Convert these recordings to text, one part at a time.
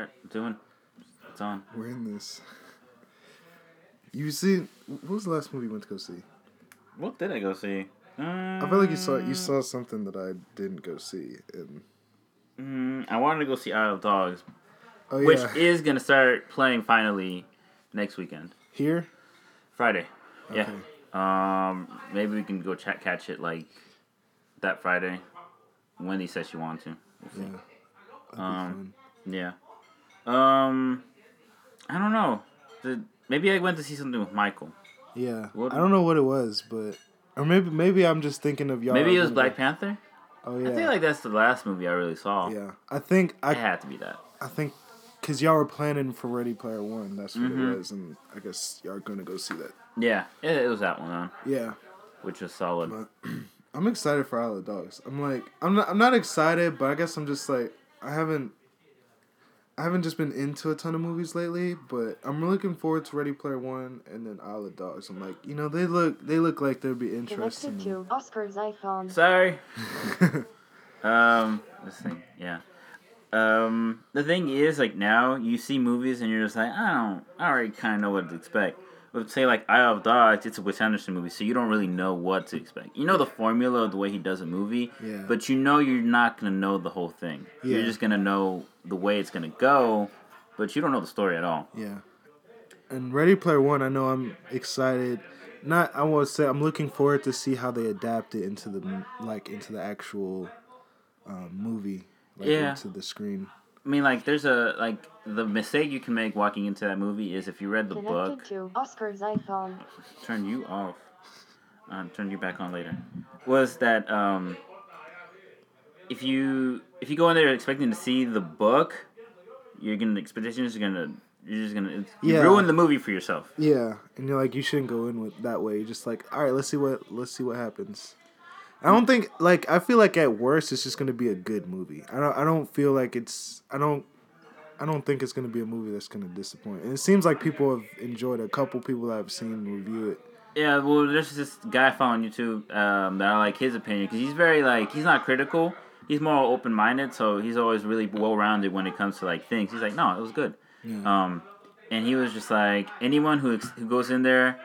right, doing. It's on. We're in this. You seen? What was the last movie you went to go see? What did I go see? I feel like you saw you saw something that I didn't go see, and Mm, I wanted to go see Isle of Dogs, oh which is gonna start playing finally next weekend, here. Friday. Yeah. Um, maybe we can go chat catch it like that Friday. Wendy said she wants to. We'll. Yeah. Um. Yeah. Um, I don't know. The, maybe I went to see something with Michael. Yeah. what- I don't know what it was, but or maybe maybe I'm just thinking of y'all. maybe it was Black Panther. Oh yeah. I think like that's the last movie I really saw. yeah. I think It I had to be that. I think because y'all were planning for Ready Player One. That's what Mhm. it was, and I guess y'all are gonna go see that. Yeah, it, it was that one, huh? Yeah. which was solid. But I'm excited for Isle of Dogs. I'm like I'm not I'm not excited, but I guess I'm just like I haven't I haven't just been into a ton of movies lately, but I'm looking forward to Ready Player One and then Isle of Dogs. I'm like, you know, they look they look like they'd be interesting. Connected to Oscar's iPhone. Sorry. Um, this thing, yeah. Um, the thing is, like now you see movies and you're just like, I don't, I already kind of know what to expect. But say like Isle of Dogs, it's a Wes Anderson movie, so you don't really know what to expect. You know the formula of the way he does a movie, Yeah. but you know you're not gonna know the whole thing. You're just gonna know the way it's gonna go, but you don't know the story at all. Yeah. And Ready Player One, I know I'm excited. Not I want to say I'm looking forward to see how they adapt it into the like into the actual um, movie, like Yeah. into the screen. I mean, like, there's a like the mistake you can make walking into that movie is if you read the book. Connected to Oscar's iPhone. turn you off. Uh, turn you back on later. Was that um, if you if you go in there expecting to see the book, you're gonna expectations are gonna you're just gonna it's, you Yeah. ruin the movie for yourself. Yeah, and you're like you shouldn't go in with that way. You're just like, all right, let's see what let's see what happens. I don't think like I feel like at worst it's just gonna be a good movie. I don't I don't feel like it's I don't I don't think it's gonna be a movie that's gonna disappoint. And it seems like people have enjoyed a couple people that I've seen review it. Yeah, well, there's this guy following YouTube um, that I like his opinion because he's very like he's not critical. He's more open minded, so he's always really well rounded when it comes to like things. He's like, no, it was good. Um, and he was just like anyone who ex- who goes in there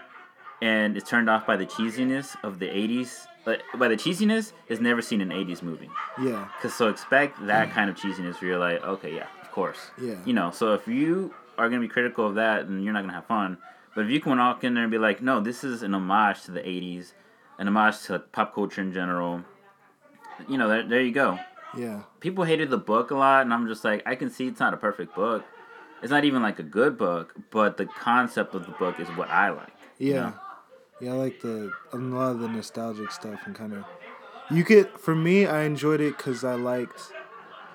and is turned off by the cheesiness of the '80s, but by the cheesiness, has never seen an '80s movie. Yeah, Cause so expect that mm. kind of cheesiness where you're like, okay, yeah, of course. Yeah. You know, so if you are gonna be critical of that, then you're not gonna have fun. But if you can walk in there and be like, no, this is an homage to the '80s, an homage to pop culture in general. You know, there, there you go. yeah, People hated the book a lot, and I'm just like, I can see it's not a perfect book. It's not even like a good book, but the concept of the book is what I like. you yeah, know? Yeah. I like the a lot of the nostalgic stuff and kind of you could for me I enjoyed it because I liked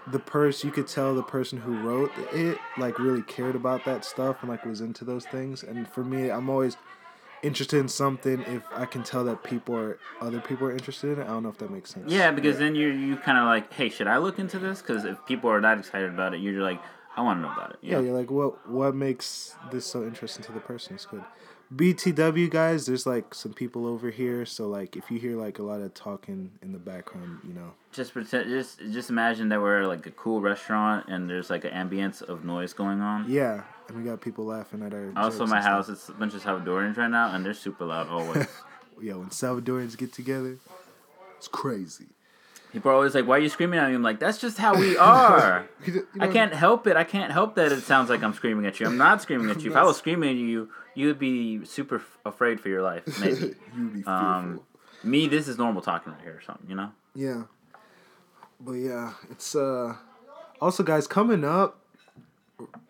the person. You could tell the person who wrote it like really cared about that stuff and like was into those things. And for me, I'm always interested in something if I can tell that people are other people are interested in it. I don't know if that makes sense. Yeah, because then you you kind of like, hey, should I look into this? Because if people are that excited about it, you're like, I want to know about it. you Yeah, you're like, what what makes this so interesting to the person? It's good. BTW guys, there's like some people over here, so like if you hear like a lot of talking in the background, you know. Just pretend, just just imagine that we're like a cool restaurant and there's like an ambience of noise going on. Yeah, and we got people laughing at our. Also, my house it's a bunch of Salvadorians right now, and they're super loud always. Yeah, when Salvadorians get together, it's crazy. People are always like, "Why are you screaming at me?" I'm like, "That's just how we are." You know- I can't help it. I can't help that it sounds like I'm screaming at you. I'm not screaming at you. If I was screaming at you, you would be super f- afraid for your life. Maybe. You'd be fearful. um, me, this is normal talking right here or something. You know. Yeah. But yeah, it's uh also guys coming up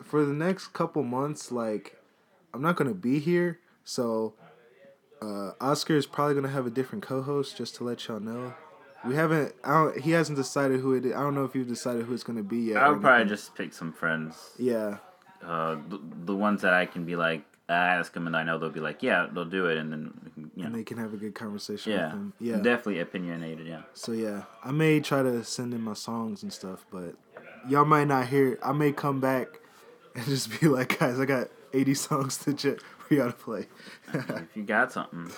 for the next couple months like I'm not going to be here, so uh Oscar is probably going to have a different co-host just to let y'all know. We haven't I don't he hasn't decided who it is. I don't know if you've decided who it's going to be yet. I would probably anything. just pick some friends. Yeah. Uh, the, the ones that I can be like, I ask them and I know they'll be like, yeah, they'll do it, and then we can, you And know, they can have a good conversation yeah, with him. Yeah. definitely opinionated. Yeah. So yeah, I may try to send in my songs and stuff, but y'all might not hear. I may come back and just be like, guys, I got 80 songs to ch- for y'all to play. if you got something,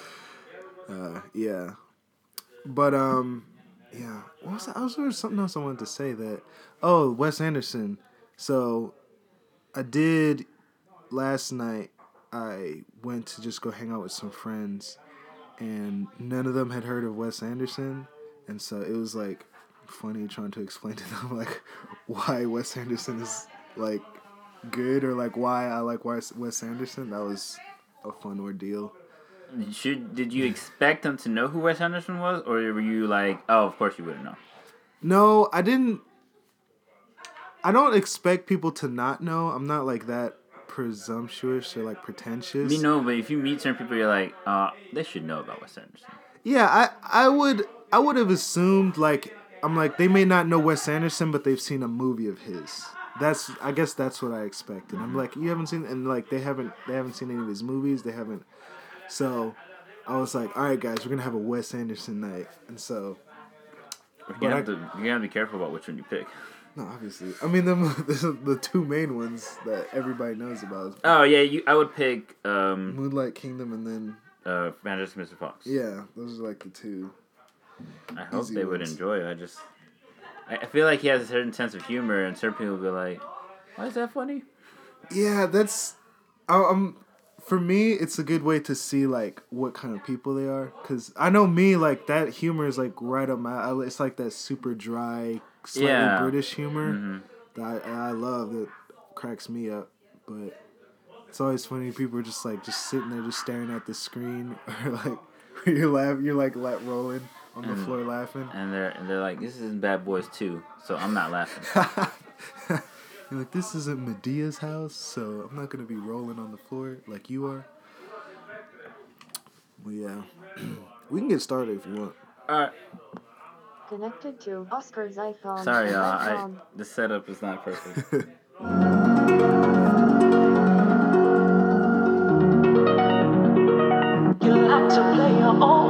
uh, yeah, but um, yeah. What was that? I was there was something else I wanted to say that. Oh, Wes Anderson. So I did last night. I went to just go hang out with some friends, and none of them had heard of Wes Anderson, and so it was like funny trying to explain to them like why Wes Anderson is like good or like why I like Wes Wes Anderson. That was a fun ordeal. Should did you expect them to know who Wes Anderson was, or were you like, oh, of course you wouldn't know? No, I didn't. I don't expect people to not know. I'm not like that presumptuous or like pretentious. You know, but if you meet certain people, you're like, uh, they should know about Wes Anderson. Yeah, I I would I would have assumed like I'm like they may not know Wes Anderson, but they've seen a movie of his. That's I guess that's what I expected. I'm like you haven't seen and like they haven't they haven't seen any of his movies. They haven't. So I was like, all right, guys, we're gonna have a Wes Anderson night, and so You're But gonna, I- have to, you're gonna be careful about which one you pick. no, obviously, I mean the, the two main ones that everybody knows about Oh yeah, you. I would pick um, Moonlight Kingdom and then uh, Fantastic Mr. Fox. yeah, those are like the two. I hope they would enjoy it. I just, I, I feel like he has a certain sense of humor, and certain people will be like, "Why is that funny?" Yeah, that's I, I'm for me. It's a good way to see like what kind of people they are, because I know me like that humor is like right up my. It's like that super dry, slightly Yeah. British humor Mhm. that I, I love. That cracks me up, but. It's always funny. People are just like just sitting there, just staring at the screen, or like you're laughing, you're like let rolling on the Mhm. floor laughing. And they're and they're like, "This isn't Bad Boys too, so I'm not laughing." You're like, this isn't Madea's house, so I'm not gonna be rolling on the floor like you are. Well, yeah, we can get started if you want. All right. Connected to Oscar's iPhone. Sorry, y'all. I, the setup is not perfect. You like to play your own.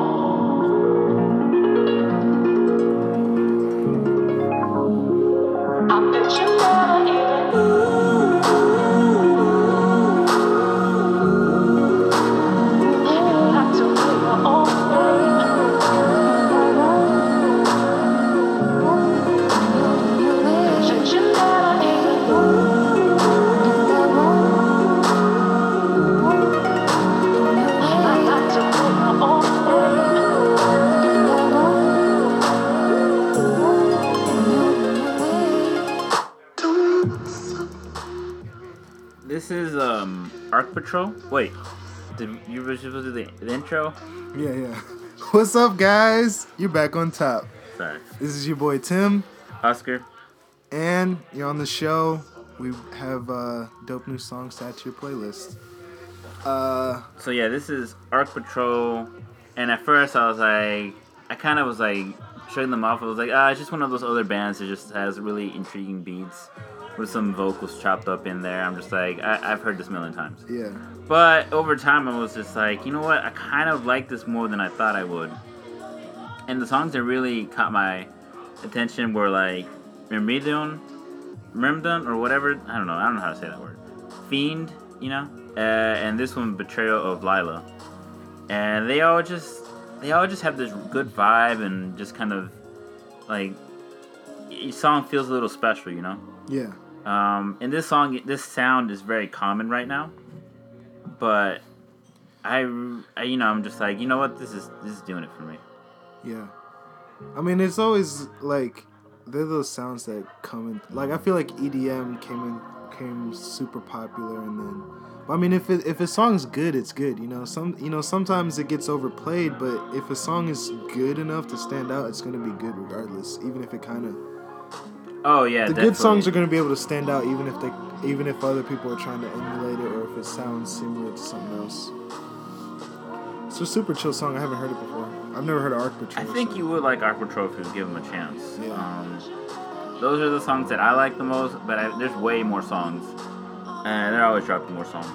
Patrol. Wait, did you were supposed to do the, the intro? Yeah, yeah. What's up, guys? You're back on top. Sorry, This is your boy Tim, Oscar. and you're on the show. We have uh, dope new songs to add to your playlist. Uh, So yeah, this is Arc Patrol, and at first I was like, I kind of was like shutting them off. I was like, ah, it's just one of those other bands that just has really intriguing beats with some vocals chopped up in there. I'm just like, I- I've heard this a million times. yeah, But over time, I was just like, you know what? I kind of like this more than I thought I would. And the songs that really caught my attention were like Myrmidon, Myrmidon, or whatever. I don't know. I don't know how to say that word. Fiend, you know? Uh, and this one, Betrayal of Lila. And they all just, they all just have this good vibe and just kind of like, each song feels a little special, you know? yeah, Um, and this song, this sound is very common right now, but I, I, you know, I'm just like, you know what, this is this is doing it for me. yeah. I mean, it's always like they're those sounds that come in. Like I feel like EDM came in, came super popular, and then. I mean, if it, if a song's good, it's good. You know, some you know sometimes it gets overplayed, but if a song is good enough to stand out, it's gonna be good regardless. Even if it kind of Oh yeah, the good songs are gonna be able to stand out, even if they even if other people are trying to emulate it or if it sounds similar to something else. It's a super chill song. I haven't heard it before. I've never heard of Arc I think so- you would like Aqua Trophy if you give them a chance. Yeah. Um, those are the songs that I like the most, but I, there's way more songs, and they're always dropping more songs.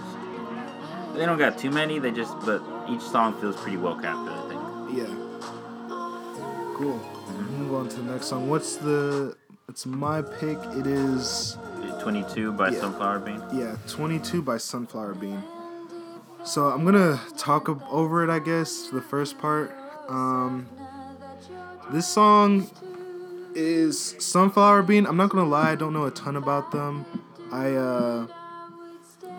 They don't got too many. They just, but each song feels pretty well crafted. I think. Yeah. Cool. Move on to the next song. What's the? It's my pick. It is 22 by Yeah. Sunflower Bean. yeah, 22 by Sunflower Bean. So I'm gonna talk over it. I guess the first part. Um, this song is Sunflower Bean. I'm not gonna lie. I don't know a ton about them. I uh,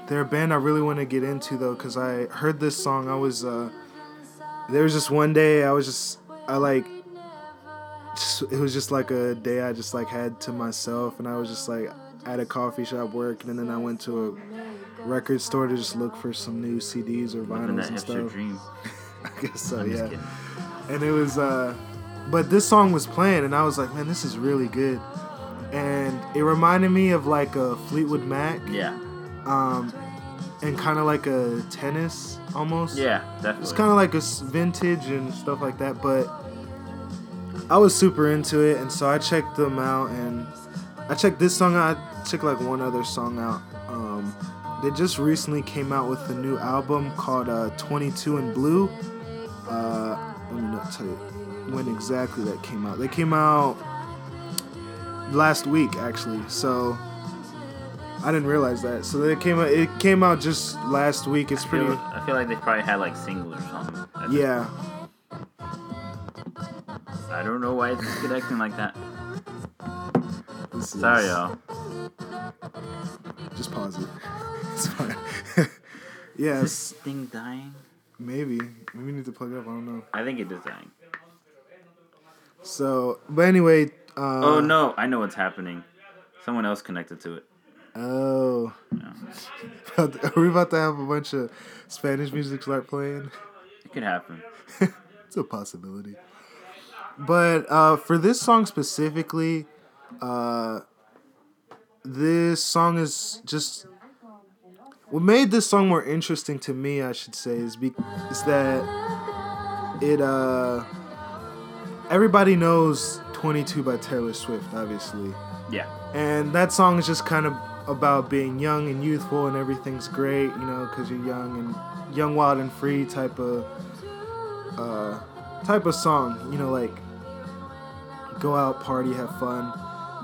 they're a band I really want to get into though, cause I heard this song. I was uh, there was just one day I was just I like. Just, it was just like a day I just like had to myself, and I was just like at a coffee shop working, and then I went to a record store to just look for some new CDs or vinyls that and stuff. dream. I guess so, I'm yeah. And it was, uh, but this song was playing, and I was like, man, this is really good. And it reminded me of like a Fleetwood Mac, Yeah. um, and kind of like a tennis almost. Yeah, definitely. It's kind of like a vintage and stuff like that, but I was super into it, and so I checked them out, and I checked this song out. I checked like one other song out. Um, they just recently came out with a new album called uh, 22 in Blue. Uh, let me not tell you when exactly that came out. They came out last week, actually. So I didn't realize that. So they came out. It came out just last week. It's I pretty. feel, I feel like they probably had like singles or something. Yeah. Don't know why it's connecting like that. This is- Sorry, y'all. Just pause it. It's fine. Is this yes, thing dying? maybe. Maybe we need to plug it up. I don't know. I think it is dying. So, but anyway. Uh, oh no, I know what's happening. Someone else connected to it. Oh. Yeah. Are we about to have a bunch of Spanish music start playing? It could happen. it's a possibility. But uh, for this song specifically, uh, this song is just what made this song more interesting to me. I should say is be is that it uh everybody knows 22 by Taylor Swift, obviously. Yeah. And that song is just kind of about being young and youthful and everything's great, you know, because you're young and young, wild, and free type of uh, type of song. You know, like go out, party, have fun.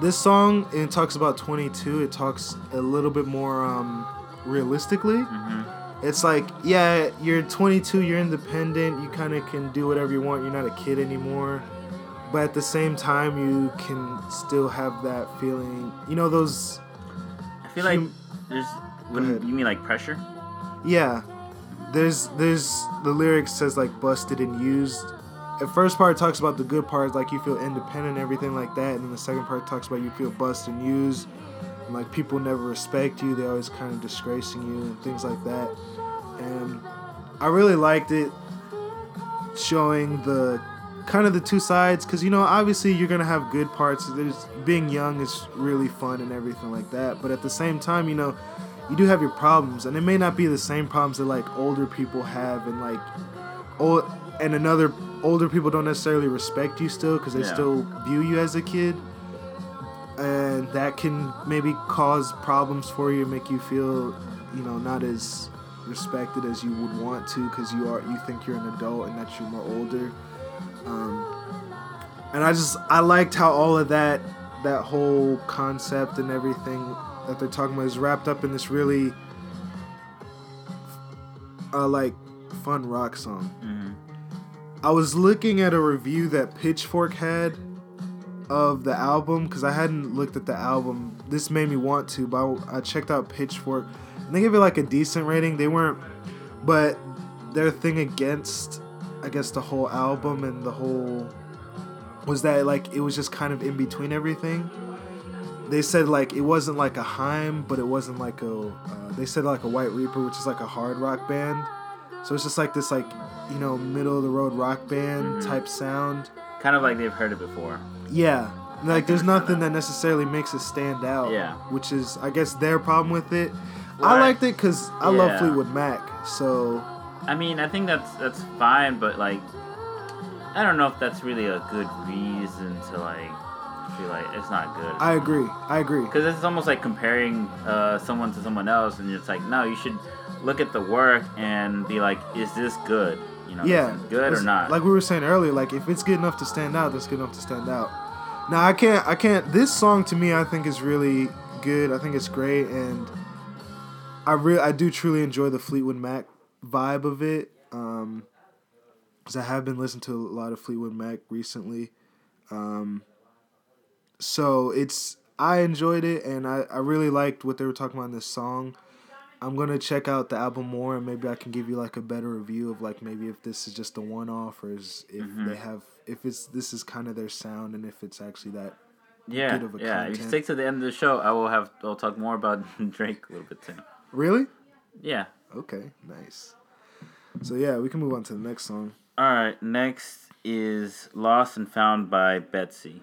This song it talks about 22. It talks a little bit more um, realistically. Mm-hmm. It's like, yeah, you're 22, you're independent, you kind of can do whatever you want. You're not a kid anymore but at the same time you can still have that feeling you know those I feel like there's. When you mean like pressure? yeah there's there's the lyrics says like busted and used the first part talks about the good parts like you feel independent and everything like that and then the second part talks about you feel busted and used and like people never respect you they always kind of disgracing you and things like that. And i really liked it showing the kind of the two sides because you know obviously you're gonna have good parts there's being young is really fun and everything like that but at the same time you know you do have your problems and it may not be the same problems that like older people have and like old and another older people don't necessarily respect you still because they Yeah. still view you as a kid and that can maybe cause problems for you make you feel you know not as respected as you would want to because you are you think you're an adult and that you're more older um, and I just I liked how all of that that whole concept and everything that they're talking about is wrapped up in this really uh, like fun rock song. Mm-hmm. I was looking at a review that Pitchfork had of the album because I hadn't looked at the album. This made me want to, but I, I checked out Pitchfork and they gave it like a decent rating. They weren't, but their thing against, I guess, the whole album and the whole was that like it was just kind of in between everything. They said like it wasn't like a Haim, but it wasn't like a. Uh, they said like a White Reaper, which is like a hard rock band. So it's just like this like you know middle of the road rock band Mhm. type sound. Kind of like they've heard it before. Yeah. Like there's nothing that. necessarily makes it stand out. Yeah. Which is I guess their problem with it. Well, I liked it because I love Yeah. Fleetwood Mac. So I mean, I think that's that's fine, but like, I don't know if that's really a good reason to like feel like it's not good. I agree. I agree. Because it's almost like comparing uh, someone to someone else, and it's like, no, you should look at the work and be like, is this good? You know, Yeah. good or not? Like we were saying earlier, like if it's good enough to stand out, that's good enough to stand out. Now I can't I can't this song to me I think is really good. I think it's great and I really I do truly enjoy the Fleetwood Mac vibe of it. Um because I have been listening to a lot of Fleetwood Mac recently. Um so it's I enjoyed it and I, I really liked what they were talking about in this song. I'm gonna check out the album more, and maybe I can give you like a better review of like maybe if this is just a one off, or is, if Mm-hmm. they have if it's this is kind of their sound, and if it's actually that. Yeah, bit of a yeah. If you stick to the end of the show, I will have. I'll talk more about Drake a little bit too. Really? Yeah. Okay, nice. So yeah, we can move on to the next song. All right. Next is "Lost and Found" by Betsy.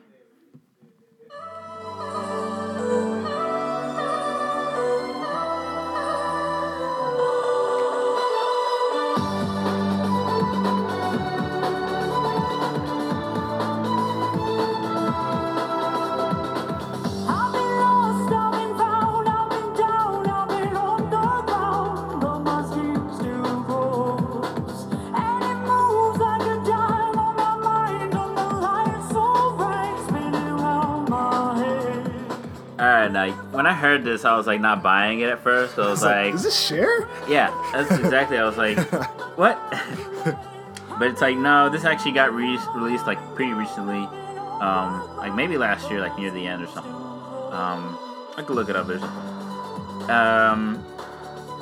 Right. Now, when I heard this, I was like not buying it at first. I was It's like, like, is this Cher? yeah, that's exactly. I was like, what? but it's like no, this actually got re- released like pretty recently. Um, like maybe last year, like near the end or something. Um, I could look it up something. Um,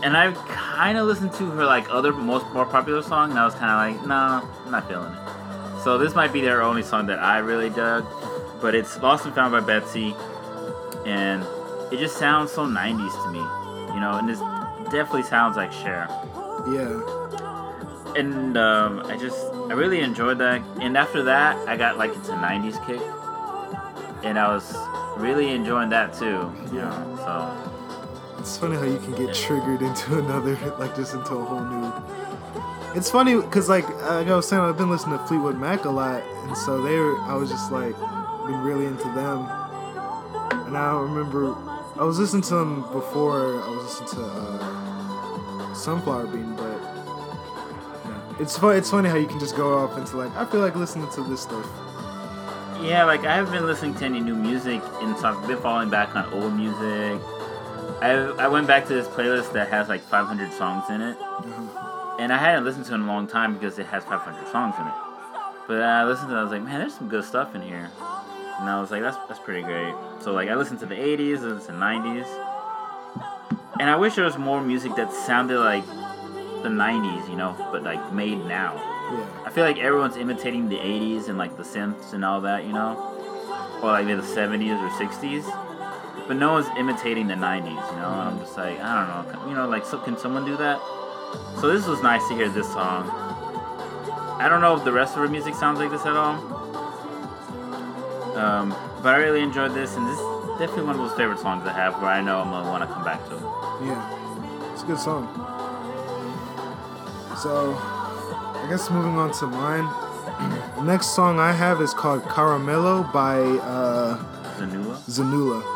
and I kind of listened to her like other most more popular song, and I was kind of like, no, I'm not feeling it. So this might be their only song that I really dug, but it's "Lost and Found" by Betsy, and it just sounds so '90s to me, you know, and this definitely sounds like Cher Yeah. and um, I just I really enjoyed that. And after that, I got like into '90s kick, and I was really enjoying that too. Yeah. know, so It's funny how you can get triggered into another, like just into a whole new. It's funny because, like, like I was saying, I've been listening to Fleetwood Mac a lot, and so they were. I was just like, been really into them, and I remember I was listening to them before I was listening to uh, Sunflower Bean, but yeah. it's fun. It's funny how you can just go off into like, I feel like listening to this stuff. yeah, like I haven't been listening to any new music, and so I've been falling back on old music. I I went back to this playlist that has like 500 songs in it, and I hadn't listened to it in a long time because it has 500 songs in it. But I listened to it, I was like, man, there's some good stuff in here. And I was like, that's that's pretty great. So like I listened to the 80s, I listened to 90s. And I wish there was more music that sounded like the 90s, you know, but like made now. Yeah. I feel like everyone's imitating the 80s and like the synths and all that, you know? Or like the 70s or 60s. But no one's imitating the 90s, you know? And I'm just like, I don't know. You know, like, so can someone do that? So this was nice to hear this song. I don't know if the rest of her music sounds like this at all. Um, but I really enjoyed this, and this is definitely one of those favorite songs I have where I know I'm gonna want to come back to. Yeah, it's a good song. So, I guess moving on to mine. Next song I have is called Caramello by uh, Zanula. Zanula.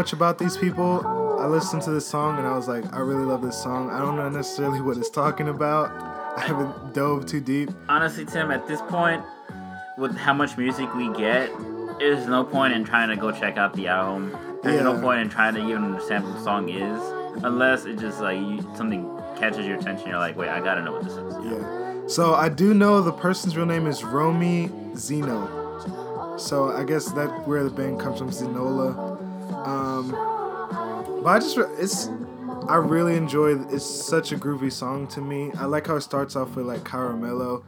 Much about these people. I listened to this song and I was like, I really love this song. I don't know necessarily what it's talking about. I haven't dove too deep. honestly, Tim, at this point, with how much music we get, there's no point in trying to go check out the album. There's no point in trying to even understand what the song is, unless it just like you, something catches your attention. You're like, wait, I gotta know what this is. Yeah. So I do know the person's real name is Romy Zeno. So I guess that where the band comes from, Zenola. Um, but I just it's I really enjoy. It's such a groovy song to me. I like how it starts off with like caramelo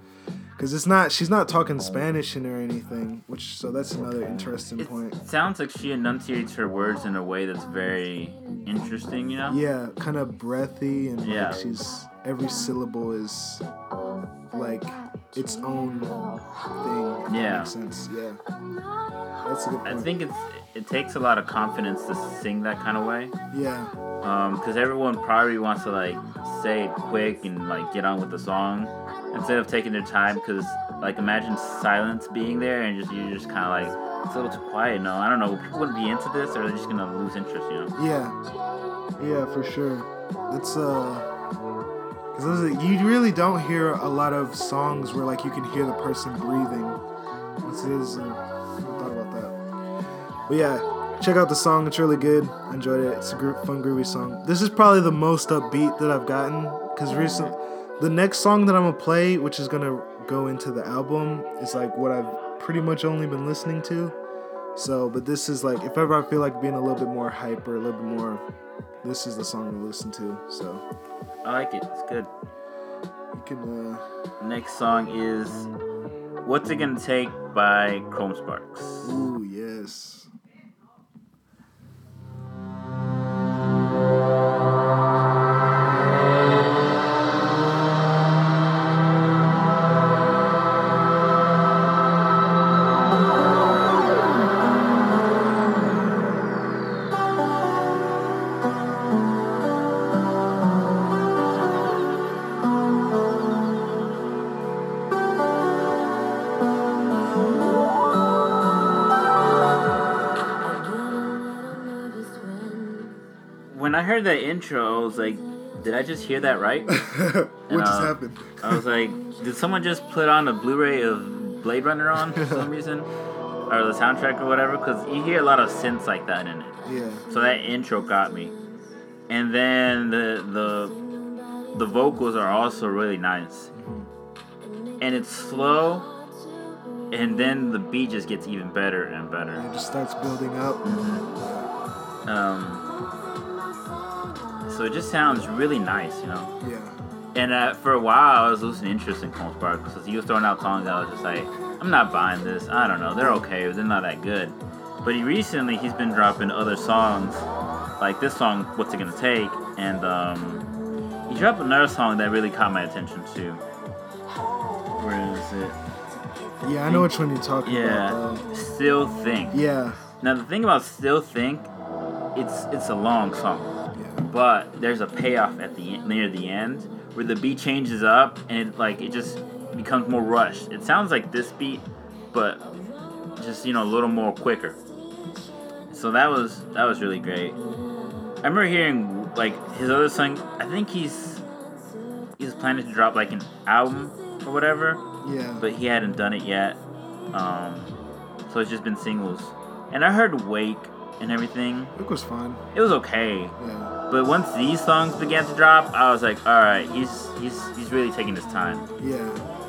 because it's not she's not talking Spanish in or anything. Which so that's another interesting It point. sounds like she enunciates her words in a way that's very interesting, you know? Yeah, kind of breathy and Yeah. like she's every syllable is like its own thing. Yeah. makes sense. Yeah, that's a good point. I think it's it takes a lot of confidence to sing that kind of way. yeah, because everyone probably wants to like say it quick and like get on with the song instead of taking their time because like imagine silence being there and just you're just kind of like it's a little too quiet. No, I don't know. People wouldn't be into this, or they're just gonna lose interest. You know? Yeah, yeah, for sure. It's uh, you really don't hear a lot of songs where like you can hear the person breathing. This is uh, I thought about that. But yeah, check out the song. It's really good. I enjoyed it. It's a fun, groovy song. This is probably the most upbeat that I've gotten because recent. The next song that I'm gonna play, which is gonna go into the album, is like what I've pretty much only been listening to. So, but this is like if ever I feel like being a little bit more hyper, a little bit more, this is the song to listen to. So I like it. It's good. you can. uh Next song is "What's It Gonna Take" by Chrome Sparks. Ooh yes. Intro, I was like, "Did I just hear that right?" what just uh, happened? I was like, "Did someone just put on a Blu-ray of Blade Runner on for some reason, or the soundtrack or whatever?" Because you hear a lot of synths like that in it. Yeah. So that intro got me, and then the the the vocals are also really nice, and it's slow, and then the beat just gets even better and better. It just starts building up. Um, so it just sounds really nice, you know. Yeah. And uh, for a while, I was losing interest in Chrome Spark because he was throwing out songs. I was just like, I'm not buying this. I don't know. They're okay, but they're not that good. But he recently he's been dropping other songs, like this song, "What's It Gonna Take," and um, he dropped another song that really caught my attention too. Where is it? Yeah, I know which one you're talking Yeah, about. Though. "Still Think." Yeah. Now the thing about "Still Think," it's it's a long song. But there's a payoff at the near the end where the beat changes up and it like it just becomes more rushed. It sounds like this beat, but just you know a little more quicker. So that was that was really great. I remember hearing like his other song. I think he's he's planning to drop like an album or whatever, Yeah. but he hadn't done it yet. Um, so it's just been singles. And I heard Wake and everything. it was fun. It was okay. Yeah. But once these songs began to drop, I was like, all right, he's he's he's really taking his time. Yeah.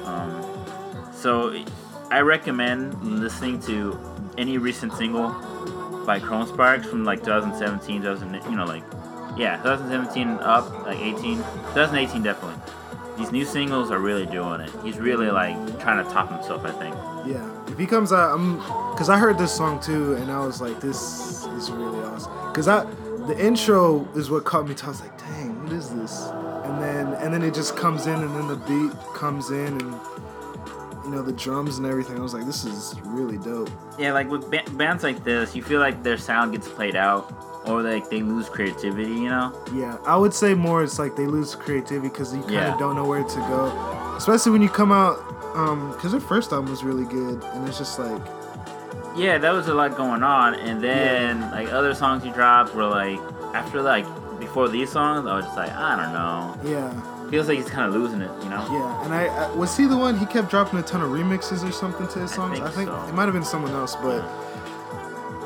Um, so I recommend listening to any recent single by Chrome Sparks from like 2017, 2000, you know, like yeah, 2017 up, like 18, 2018 definitely. These new singles are really doing it. He's really like trying to top himself, I think. Yeah. If he comes out, I'm, cause I heard this song too, and I was like, this is really awesome. Cause I, the intro is what caught me. To, I was like, dang, what is this? And then, and then it just comes in, and then the beat comes in, and you know the drums and everything. I was like, this is really dope. Yeah, like with ba- bands like this, you feel like their sound gets played out, or like they lose creativity, you know? Yeah, I would say more. It's like they lose creativity because you kind of Yeah. don't know where to go, especially when you come out. Um, because their first album was really good, and it's just like, Yeah, that was a lot going on, and then like other songs he dropped were like after like before these songs, I was just like, I don't know. yeah, Feels like he's kind of losing it, you know? yeah. And I, I was he the one he kept dropping a ton of remixes or something to his I songs. think I think so. it might have been someone else, but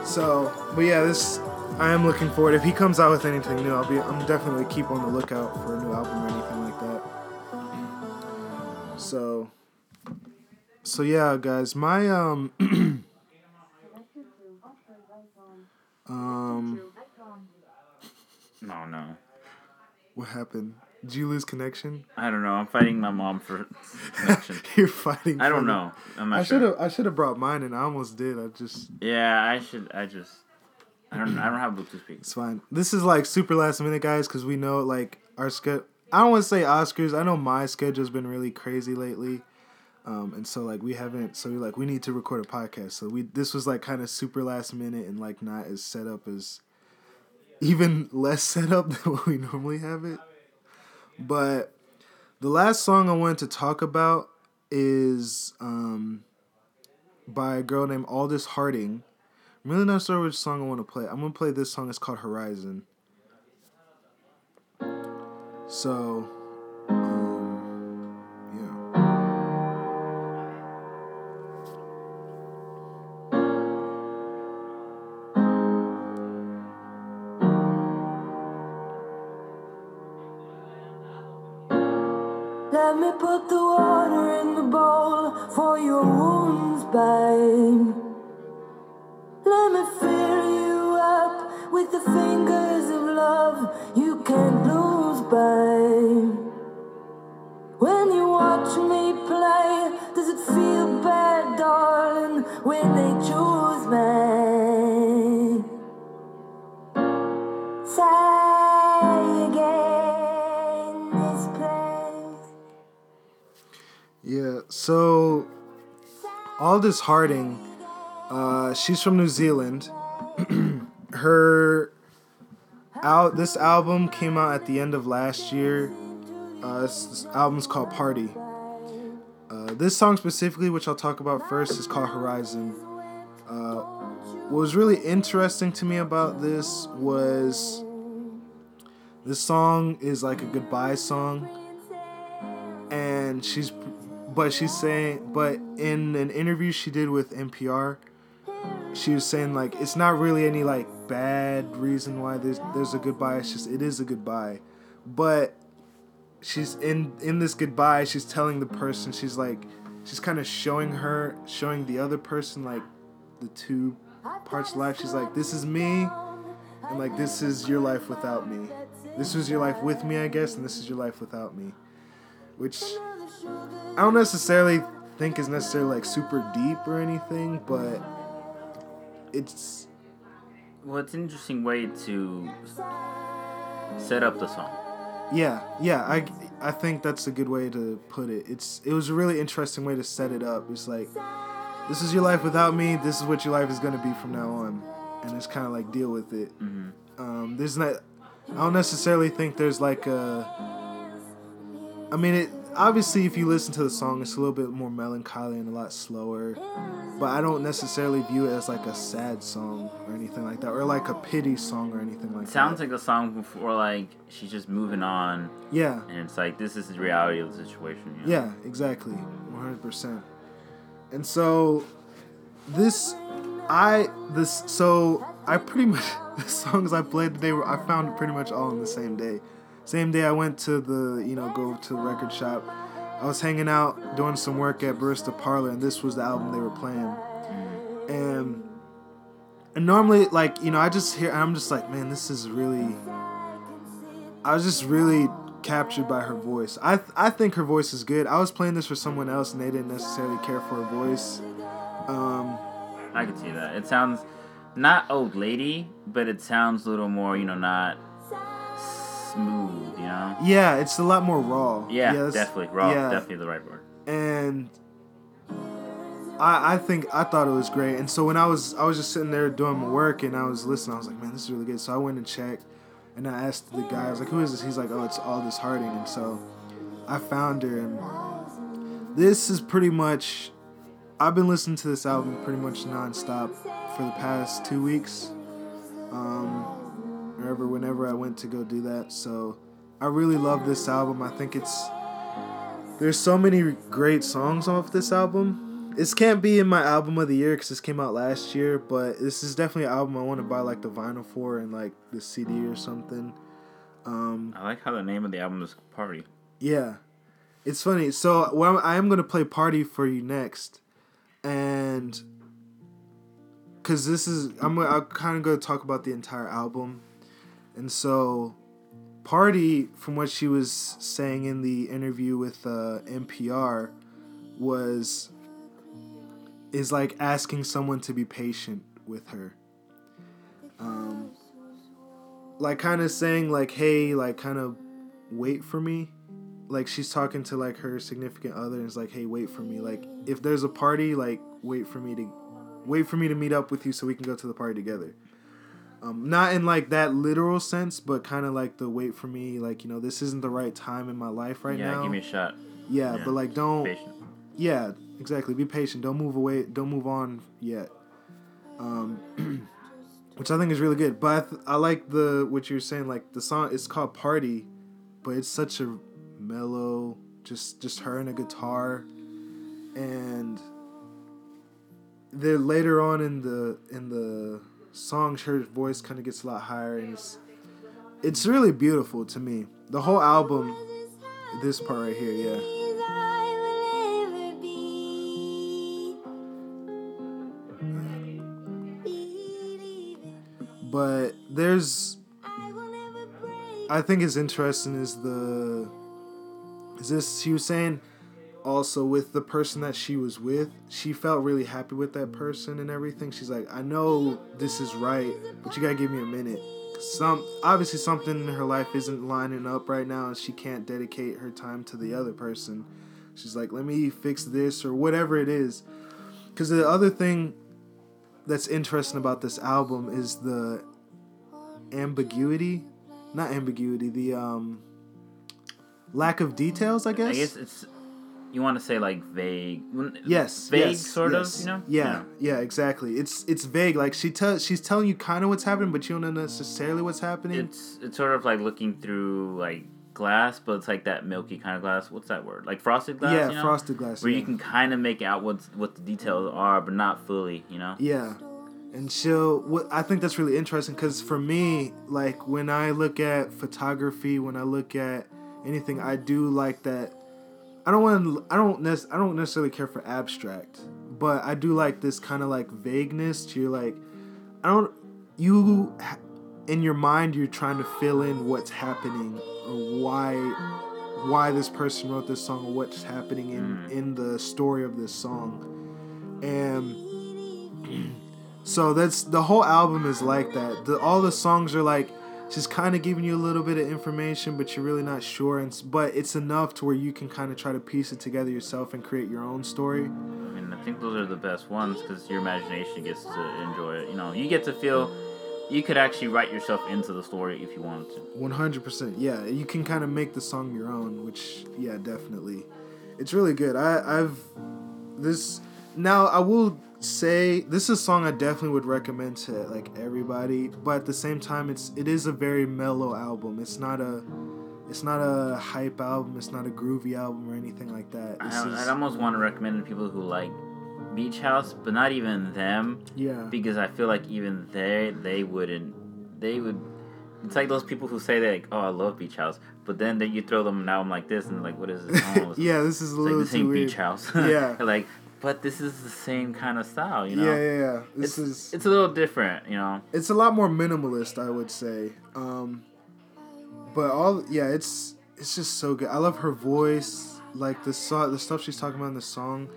so, but yeah, this I am looking forward. If he comes out with anything new, I'll be. I'm definitely keep on the lookout for a new album or anything like that. So, so yeah, guys, my um. Um, No, no. what happened? Did you lose connection? I don't know. I'm fighting my mom for connection. You're fighting. I don't know. I'm not I should have. I should have brought mine, and I almost did. I just. Yeah, I should. I just. I don't. I don't have Bluetooth speakers. It's fine. This is like super last minute, guys, because we know like our schedule. I don't want to say Oscars. I know my schedule's been really crazy lately, um, and so like we haven't. So we're like we need to record a podcast. So we this was like kind of super last minute and like not as set up as, even less set up than what we normally have it. But the last song I wanted to talk about is um, by a girl named Aldous Harding. I'm really not sure which song I want to play. I'm gonna play this song. It's called Horizon. So, Aldous Harding, uh, she's from New Zealand. Her out this album came out at the end of last year. Uh, this, this album's called Party. Uh, this song specifically, which I'll talk about first, is called Horizon. Uh, what was really interesting to me about this was this song is like a goodbye song and she's but she's saying but in an interview she did with NPR she was saying like it's not really any like bad reason why there's there's a goodbye it's just it is a goodbye. But she's in in this goodbye she's telling the person she's like she's kind of showing her showing the other person like the two parts of life. She's like this is me and like this is your life without me. This was your life with me i guess and this is your life without me. Which I don't necessarily think is necessarily like super deep or anything, but it's Well, it's an interesting way to set up the song. yeah, yeah. I I think that's a good way to put it. It's it was a really interesting way to set it up. It's like this is your life without me. This is what your life is gonna be from now on, and it's kind of like deal with it. Um, there's not. I don't necessarily think there's like a. I mean, it obviously if you listen to the song, it's a little bit more melancholy and a lot slower. But I don't necessarily view it as like a sad song or anything like that, or like a pity song or anything like that. It sounds that. like a song before like she's just moving on, yeah, and it's like this is the reality of the situation. You know? yeah, exactly, one hundred percent. And so, this, I this so I pretty much the songs I played today were I found pretty much all in the same day. Same day I went to the you know go to the record shop. I was hanging out doing some work at Barista Parlor, and this was the album they were playing. And and normally like you know I just hear I'm just like man this is really. I was just really captured by her voice. I I think her voice is good. I was playing this for someone else and they didn't necessarily care for her voice. Um, I can see that. It sounds not old lady, but it sounds a little more, you know, not smooth. You know? yeah, it's a lot more raw. Yeah, that's- definitely raw. yeah. Definitely the right word. and I, I think I thought it was great. And so when I was I was just sitting there doing my work and I was listening, I was like, man, this is really good. So I went and checked, and I asked the guy, I was like, who is this? He's like, oh, it's Aldous Harding. And so I found her, and this is pretty much. I've been listening to this album pretty much nonstop for the past two weeks. Um, wherever, whenever I went to go do that. So I really love this album. I think it's there's so many great songs off this album. This can't be in my album of the year because this came out last year, but this is definitely an album I want to buy like the vinyl for and like the CD or something. Um, I like how the name of the album is Party. yeah, it's funny. So well, I am gonna play "Party" for you next, and because this is I'm I'm kind of gonna talk about the entire album, and so "Party" from what she was saying in the interview with uh, NPR was is like asking someone to be patient with her. Um, like kind of saying like, hey, like kind of wait for me. Like she's talking to like her significant other and is like, hey, wait for me. Like if there's a party, like wait for me to wait for me to meet up with you so we can go to the party together. Um, not in like that literal sense, but kind of like the wait for me, like you know, this isn't the right time in my life right yeah, now. Yeah, give me a shot. yeah, yeah. but like don't Patient. yeah, exactly. Be patient. Don't move away. Don't move on yet. Um, which I think is really good. But I, th- I like the what you're saying. Like the song, it's called Party, but it's such a mellow, just just her and a guitar, and then later on in the in the song, her voice kind of gets a lot higher, and it's it's really beautiful to me. The whole album, this part right here, yeah. But there's, I think it's interesting is the, is this she was saying, also with the person that she was with, she felt really happy with that person and everything. She's like, I know this is right, but you gotta give me a minute. Some obviously something in her life isn't lining up right now, and she can't dedicate her time to the other person. She's like, let me fix this or whatever it is. Because the other thing that's interesting about this album is the ambiguity, not ambiguity, the um lack of details. I guess. I guess it's you want to say like vague. Yes, vague yes, sort yes. of. You know. Yeah, yeah, exactly. It's it's vague. Like she tells she's telling you kind of what's happening, but you don't know necessarily what's happening. It's it's sort of like looking through like glass, but it's like that milky kind of glass. What's that word? Like frosted glass. yeah, you know? frosted glass. Where yeah. you can kind of make out what's what the details are, but not fully. You know. Yeah. And she'll, what I think that's really interesting because for me, like when I look at photography, when I look at anything, I do like that. I don't want, I don't, nec- I don't necessarily care for abstract, but I do like this kind of like vagueness. To you're like, I don't, you, in your mind, you're trying to fill in what's happening or why, why this person wrote this song or what's happening in mm. in the story of this song, and. So that's the whole album is like that. The, all the songs are like just kind of giving you a little bit of information, but you're really not sure. And but it's enough to where you can kind of try to piece it together yourself and create your own story. I mean, I think those are the best ones because your imagination gets to enjoy it. You know, you get to feel. You could actually write yourself into the story if you wanted to. One hundred percent. Yeah, you can kind of make the song your own, which yeah, definitely, it's really good. I I've this now I will say this is a song I definitely would recommend to like everybody, but at the same time, it's it is a very mellow album. It's not a it's not a hype album. It's not a groovy album or anything like that. I, is- I'd almost want to recommend it to people who like Beach House, but not even them, yeah, because I feel like even they they wouldn't they would. It's like those people who say that like, oh I love Beach House, but then that you throw them an album like this and like what is this? Yeah. This is a it's like little this too ain't weird. Beach House. Yeah. like but this is the same kind of style, you know. Yeah, yeah, yeah. This it's, is it's a little different, you know. it's a lot more minimalist, I would say. Um, but all yeah, it's it's just so good. I love her voice, like the so- the stuff she's talking about in the song.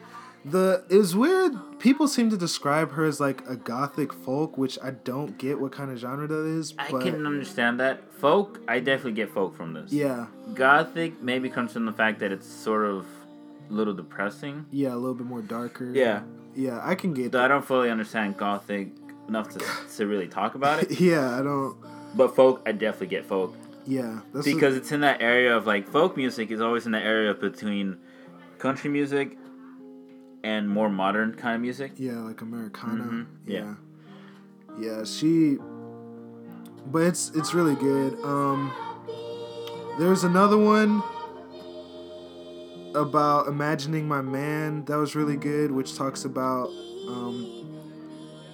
The it was weird. People seem to describe her as like a gothic folk, which I don't get what kind of genre that is. I But can understand that. Folk, I definitely get folk from this. yeah, Gothic maybe comes from the fact that it's sort of little depressing. yeah, a little bit more darker. Yeah. yeah, I can get Though I don't fully understand Gothic enough to, to really talk about it. Yeah, I don't. But folk, I definitely get folk. Yeah, Because it's in that area of like folk music is always in the area between country music and more modern kind of music. Yeah, like Americana. Mhm, Yeah. yeah. yeah. she but it's it's really good. Um there's another one about imagining my man that was really good which talks about um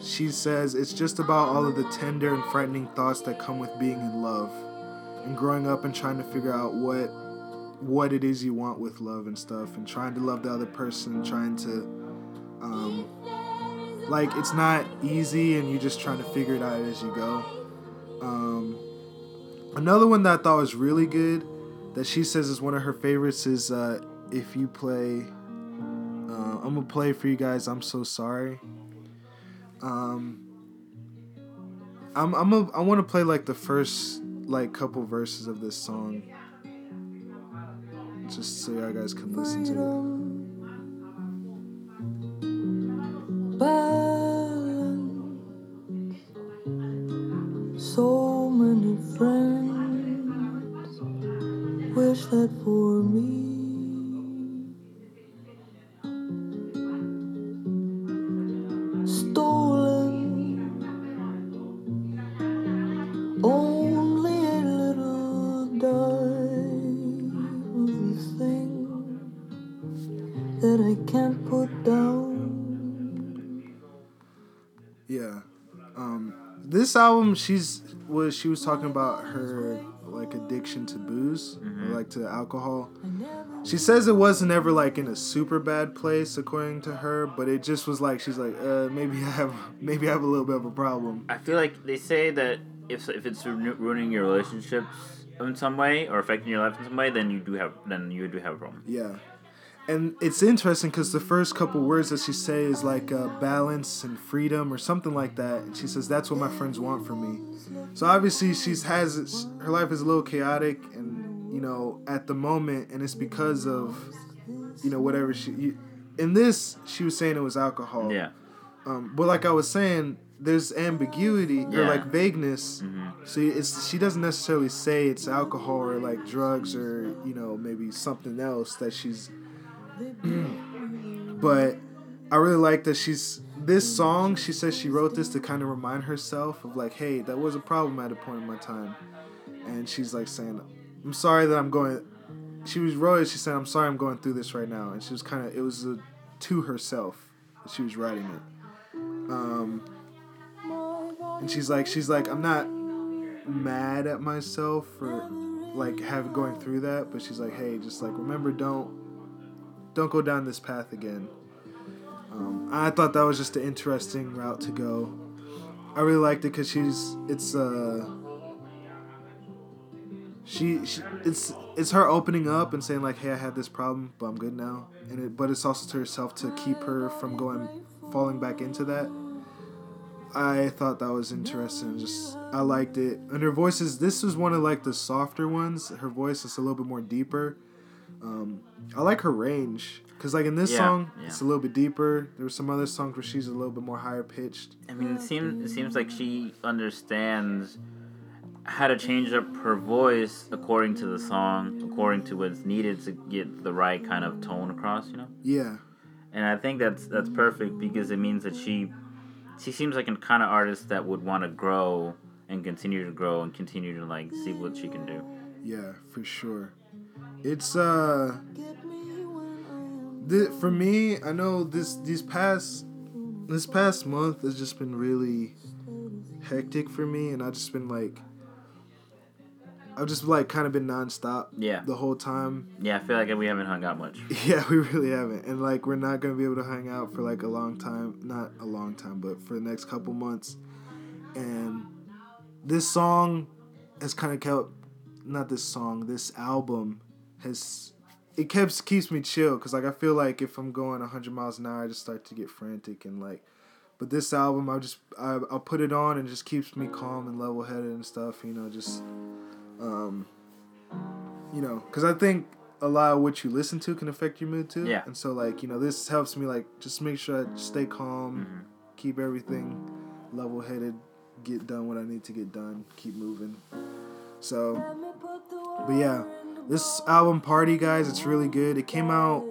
she says it's just about all of the tender and frightening thoughts that come with being in love and growing up and trying to figure out what what it is you want with love and stuff and trying to love the other person trying to um like it's not easy and you're just trying to figure it out as you go. Um another one that i thought was really good that she says is one of her favorites is uh if you play uh, i'm gonna play for you guys. I'm so sorry. Um i'm i'm a, i want to play like the first like couple verses of this song. Just so y'all guys can listen to it. Balance. Can't put down. Yeah. Um, this album, she's was she was talking about her like addiction to booze or like to alcohol. She says it wasn't ever like in a super bad place according to her, but it just was like she's like, uh, maybe I have maybe I have a little bit of a problem. I feel like they say that if if it's ruining your relationships in some way or affecting your life in some way, then you do have then you do have a problem. Yeah. And it's interesting because the first couple words that she says is like uh, balance and freedom or something like that. And she says that's what my friends want from me. So obviously she's has her life is a little chaotic and you know at the moment, and it's because of you know whatever she. You, in this, she was saying it was alcohol. Yeah. Um, but like I was saying, there's ambiguity or like vagueness. mm-hmm. So it's she doesn't necessarily say it's alcohol or like drugs or you know maybe something else that she's. But I really like that she's this song. She says she wrote this to kind of remind herself of like, hey, that was a problem at a point in my time, and she's like saying, I'm sorry that I'm going. She was wrote it. She said, I'm sorry I'm going through this right now, and she was kind of it was a, to herself that she was writing it. Um, and she's like, she's like, I'm not mad at myself for like having going through that, but she's like, hey, just like remember, don't don't go down this path again. Um, I thought that was just an interesting route to go. I really liked it because she's it's uh she, she it's it's her opening up and saying like, hey, I had this problem, but I'm good now, and it but it's also to herself to keep her from going falling back into that. I thought that was interesting. Just I liked it. And her voice is this was one of like the softer ones. Her voice is a little bit more deeper. Um, I like her range because like in this Yeah, song, yeah. it's a little bit deeper. There were some other songs where she's a little bit more higher pitched. I mean, it seems it seems like she understands how to change up her voice according to the song, according to what's needed to get the right kind of tone across. You know, Yeah, and I think that's that's perfect because it means that she she seems like a kind of artist that would want to grow and continue to grow and continue to like see what she can do. yeah, for sure. It's uh, th- for me. I know this these past this past month has just been really hectic for me, and I've just been like. I've just like kind of been nonstop Yeah, the whole time. yeah. I feel like we haven't hung out much. Yeah, we really haven't. And like we're not gonna be able to hang out for like a long time. Not a long time, but for the next couple months. And this song has kind of kept not this song, this album has it keeps keeps me chill cuz like I feel like if I'm going 100 miles an hour I just start to get frantic and like but this album I just I I'll put it on and it just keeps me calm and level-headed and stuff, you know, just um you know, cuz I think a lot of what you listen to can affect your mood too. Yeah. And so like, you know, this helps me like just make sure I stay calm, Mm-hmm. keep everything level headed, get done what I need to get done, keep moving. So but yeah, this album Party Guys, it's really good. It came out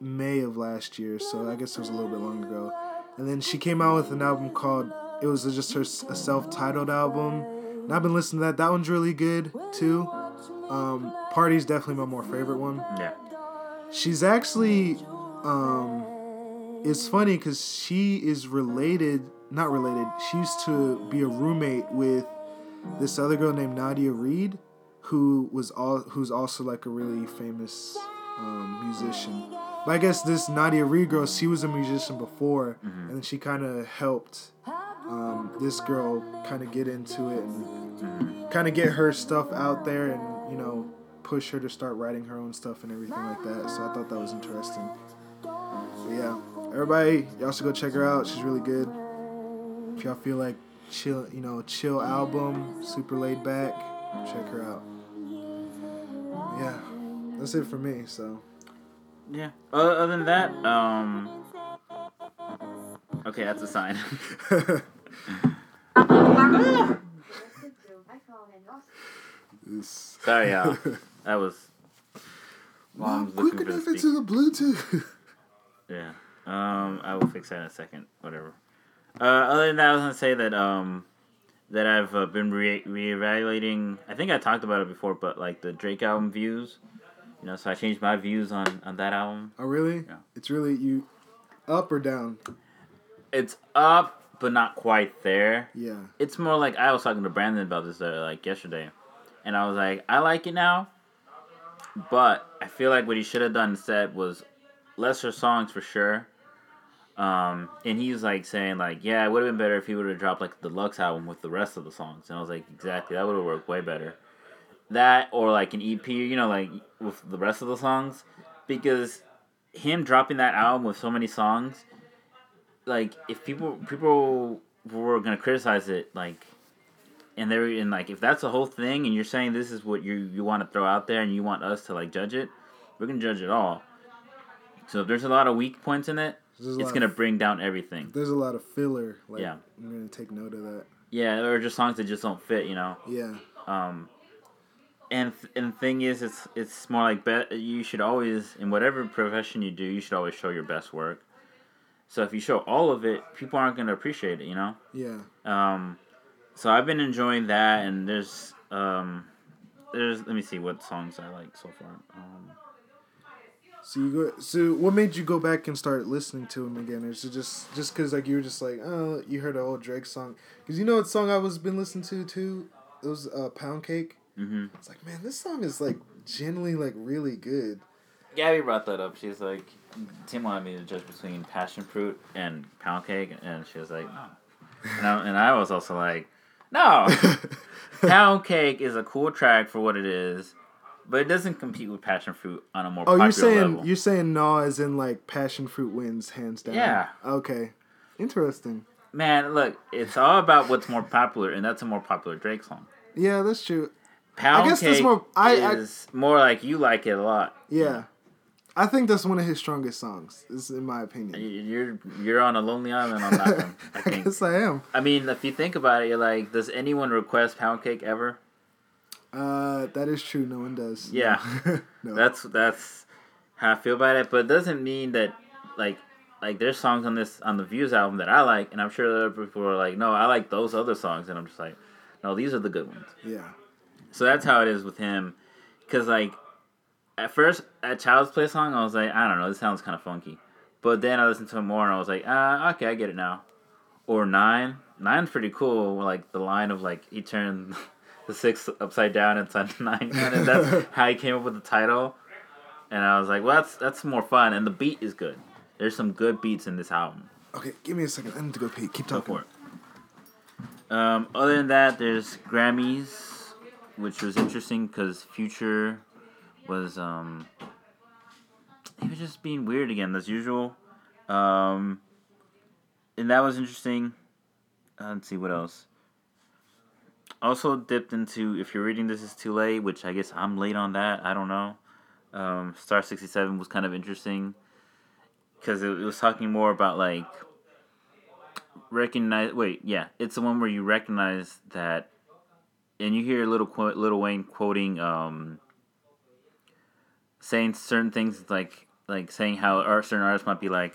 May of last year, so I guess it was a little bit long ago. And then she came out with an album called it was just her a self-titled album. And I've been listening to that. That one's really good too. Um, Party's definitely my more favorite one. Yeah, She's actually, um, it's funny because she is related, not related. She used to be a roommate with this other girl named Nadia Reid, who was all who's also like a really famous um, musician. But I guess this Nadia Reid she was a musician before, and then she kind of helped um, this girl kind of get into it and kind of get her stuff out there, and you know push her to start writing her own stuff and everything like that. So I thought that was interesting. But yeah, everybody, y'all should go check her out. She's really good. If y'all feel like chill, you know, chill album, super laid back, check her out. Yeah, that's it for me. So yeah. Other, other than that, um, okay, that's a sign. Connected to iPhone and Oscar. this. Sorry, y'all. That was. Mom's quick looking for the enough into speaker. the Bluetooth. Yeah. Um, I will fix that in a second. Whatever. Uh, other than that, I was gonna say that um, that I've uh, been re reevaluating. I think I talked about it before, but like the Drake album views, You know, so I changed my views on on that album. Oh really? Yeah. It's really you, up or down? It's up, but not quite there. Yeah. It's more like I was talking to Brandon about this uh, like yesterday, and I was like, I like it now, but I feel like what he should have done instead was lesser songs for sure. Um, and he's like saying like, yeah, it would have been better if he would have dropped like the deluxe album with the rest of the songs. And I was like, exactly, that would have worked way better. That or like an EP, you know, like with the rest of the songs, because him dropping that album with so many songs, like if people people were gonna criticize it, like, and they're in like if that's the whole thing, and you're saying this is what you you want to throw out there, and you want us to like judge it, we're gonna judge it all. So if there's a lot of weak points in it, it's gonna of- bring down everything. There's a lot of filler. Like, Yeah. I'm gonna take note of that. Yeah, or just songs that just don't fit, you know. Yeah. Um, and th- and the thing is, it's it's more like be- you should always in whatever profession you do, you should always show your best work. So if you show all of it, people aren't gonna appreciate it, you know. Yeah. Um, so I've been enjoying that, and there's um, there's let me see what songs I like so far. Um, So you go. So what made you go back and start listening to him again? Or is it just just because like you were just like oh you heard an old Drake song? Because you know what song I was been listening to too? It was uh, Pound Cake. Mhm. It's like man, this song is like genuinely like really good. Gabby brought that up. She's like, Tim wanted me to judge between passion fruit and pound cake, and she was like, no. And I, and I was also like, no. pound cake is a cool track for what it is, but it doesn't compete with passion fruit on a more Oh, popular you're saying level. you're saying no as in like passion fruit wins hands down. Yeah. Okay. Interesting. Man, look, it's all about what's more popular, and that's a more popular Drake song. Yeah, that's true. Pound guess cake there's more- I- I- is more like you like it a lot. Yeah. I think that's one of his strongest songs. Is in my opinion. You- You're you're on a lonely island on that one. I I think. guess I am. I mean, if you think about it, you're like, does anyone request pound cake ever? Uh, that is true. No one does. Yeah. no. That's that's how I feel about it. But it doesn't mean that like like there's songs on this on the Views album that I like, and I'm sure other people are like, no, I like those other songs, and I'm just like, no, these are the good ones. yeah. So that's how it is with him, because like at first at Child's Play song, I was like, I don't know, this sounds kind of funky, but then I listened to it more, and I was like, ah, okay, I get it now. Or nine, nine's pretty cool. Like the line of like he turned the six upside down and inside nine, and that's how he came up with the title. And I was like, well, that's that's more fun, and the beat is good. There's some good beats in this album. Okay, give me a second. I need to go pee. Keep Go talking. for it. Um, other than that, there's Grammys, which was interesting because Future was um, he was just being weird again as usual, um, and that was interesting. Uh, let's see what else. Also dipped into if you're reading this is too late, which I guess I'm late on that. I don't know. Um, Star sixty seven was kind of interesting because it, it was talking more about like recognize. Wait, yeah, it's the one where you recognize that, and you hear little little Wayne quoting, um, saying certain things like like saying how certain artists might be like,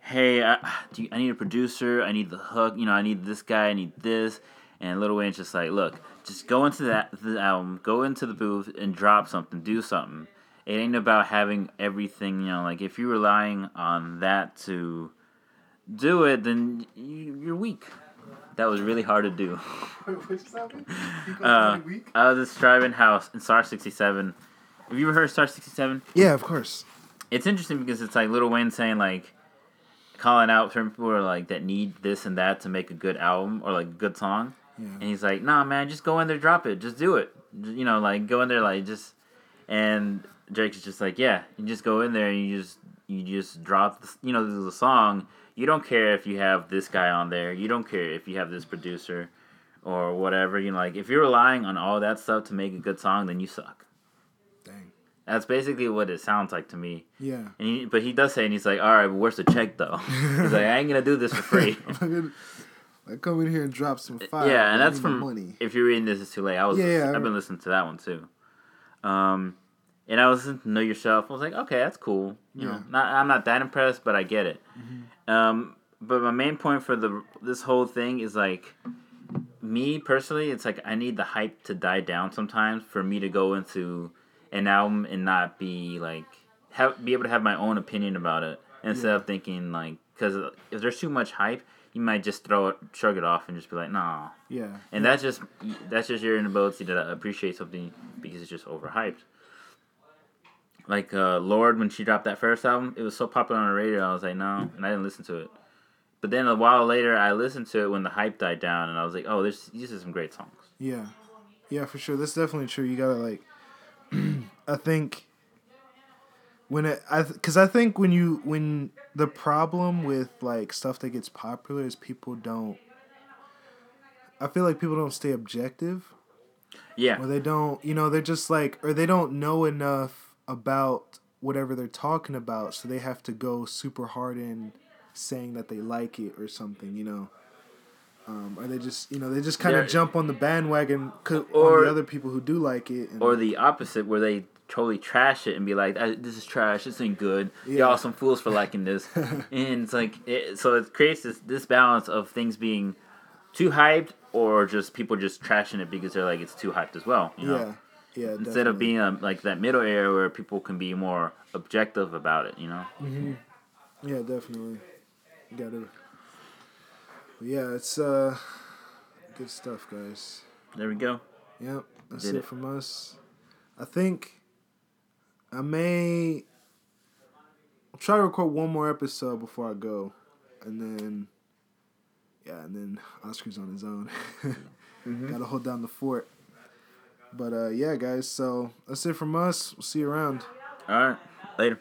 "Hey, I, you, I need a producer. I need the hook. You know, I need this guy. I need this." And Little Wayne's just like, "Look, just go into that the album, go into the booth, and drop something. Do something. It ain't about having everything. You know, like if you're relying on that to." do it, then you, you're weak. That was really hard to do. Uh, I was describing how in Star 67, have you ever heard Star 67? Yeah, of course. It's interesting because it's like Little Wayne saying, like, calling out certain people are like, that need this and that to make a good album or like a good song. Yeah. And he's like, nah, man, just go in there, drop it. Just do it. You know, like, go in there, like, just. And Drake is just like, yeah, you just go in there and you just you just drop, the, you know, this is a song. You don't care if you have this guy on there. You don't care if you have this producer or whatever. You know, like if you're relying on all that stuff to make a good song, then you suck. Dang. That's basically what it sounds like to me. Yeah. And he, but he does say, and he's like, all right, but where's the check though? he's like, I ain't gonna do this for free. I come in here and drop some fire. yeah, and that's from money. if you're reading this it's too late. I was Yeah, yeah, I've been listening to that one too. Um, and I was listening to Know Yourself. I was like, okay, that's cool. You know, Yeah. Mm-hmm. not I'm not that impressed, but I get it. Um, but my main point for the this whole thing is like me personally, it's like I need the hype to die down sometimes for me to go into an album and not be like have be able to have my own opinion about it instead of thinking like because if there's too much hype, you might just throw it, shrug it off, and just be like, nah. Yeah. And that's just that's just your inability to appreciate something because it's just overhyped. Like uh, Lorde, when she dropped that first album, it was so popular on the radio. I was like, no, and I didn't listen to it. But then a while later, I listened to it when the hype died down, and I was like, oh, there's these are some great songs. Yeah, yeah, for sure. That's definitely true. You gotta like, I think when it, I, because I think when you when the problem with like stuff that gets popular is people don't. I feel like people don't stay objective, Yeah, or they don't, you know, they're just like, or they don't know enough about whatever they're talking about, so they have to go super hard in saying that they like it or something, you know. Um, or they just, you know, they just kind of jump on the bandwagon Or- on the other people who do like it. And, or the opposite, where they totally trash it and be like, "Ah, "This is trash. This ain't good. Yeah. Y'all some fools for liking this." and it's like, it, so it creates this this balance of things being too hyped or just people just trashing it because they're like it's too hyped as well. You know? yeah, yeah. Instead of being a, like that middle area where people can be more objective about it, you know. Mm-hmm. yeah, definitely, you gotta. Yeah, it's uh, good stuff, guys. There we go. Yep, that's Did it it. from us. I think I may I'll try to record one more episode before I go, and then yeah, and then Oscar's on his own. Mm-hmm. Got to hold down the fort. But uh, yeah, guys. So that's it from us. We'll see you around. All right, later.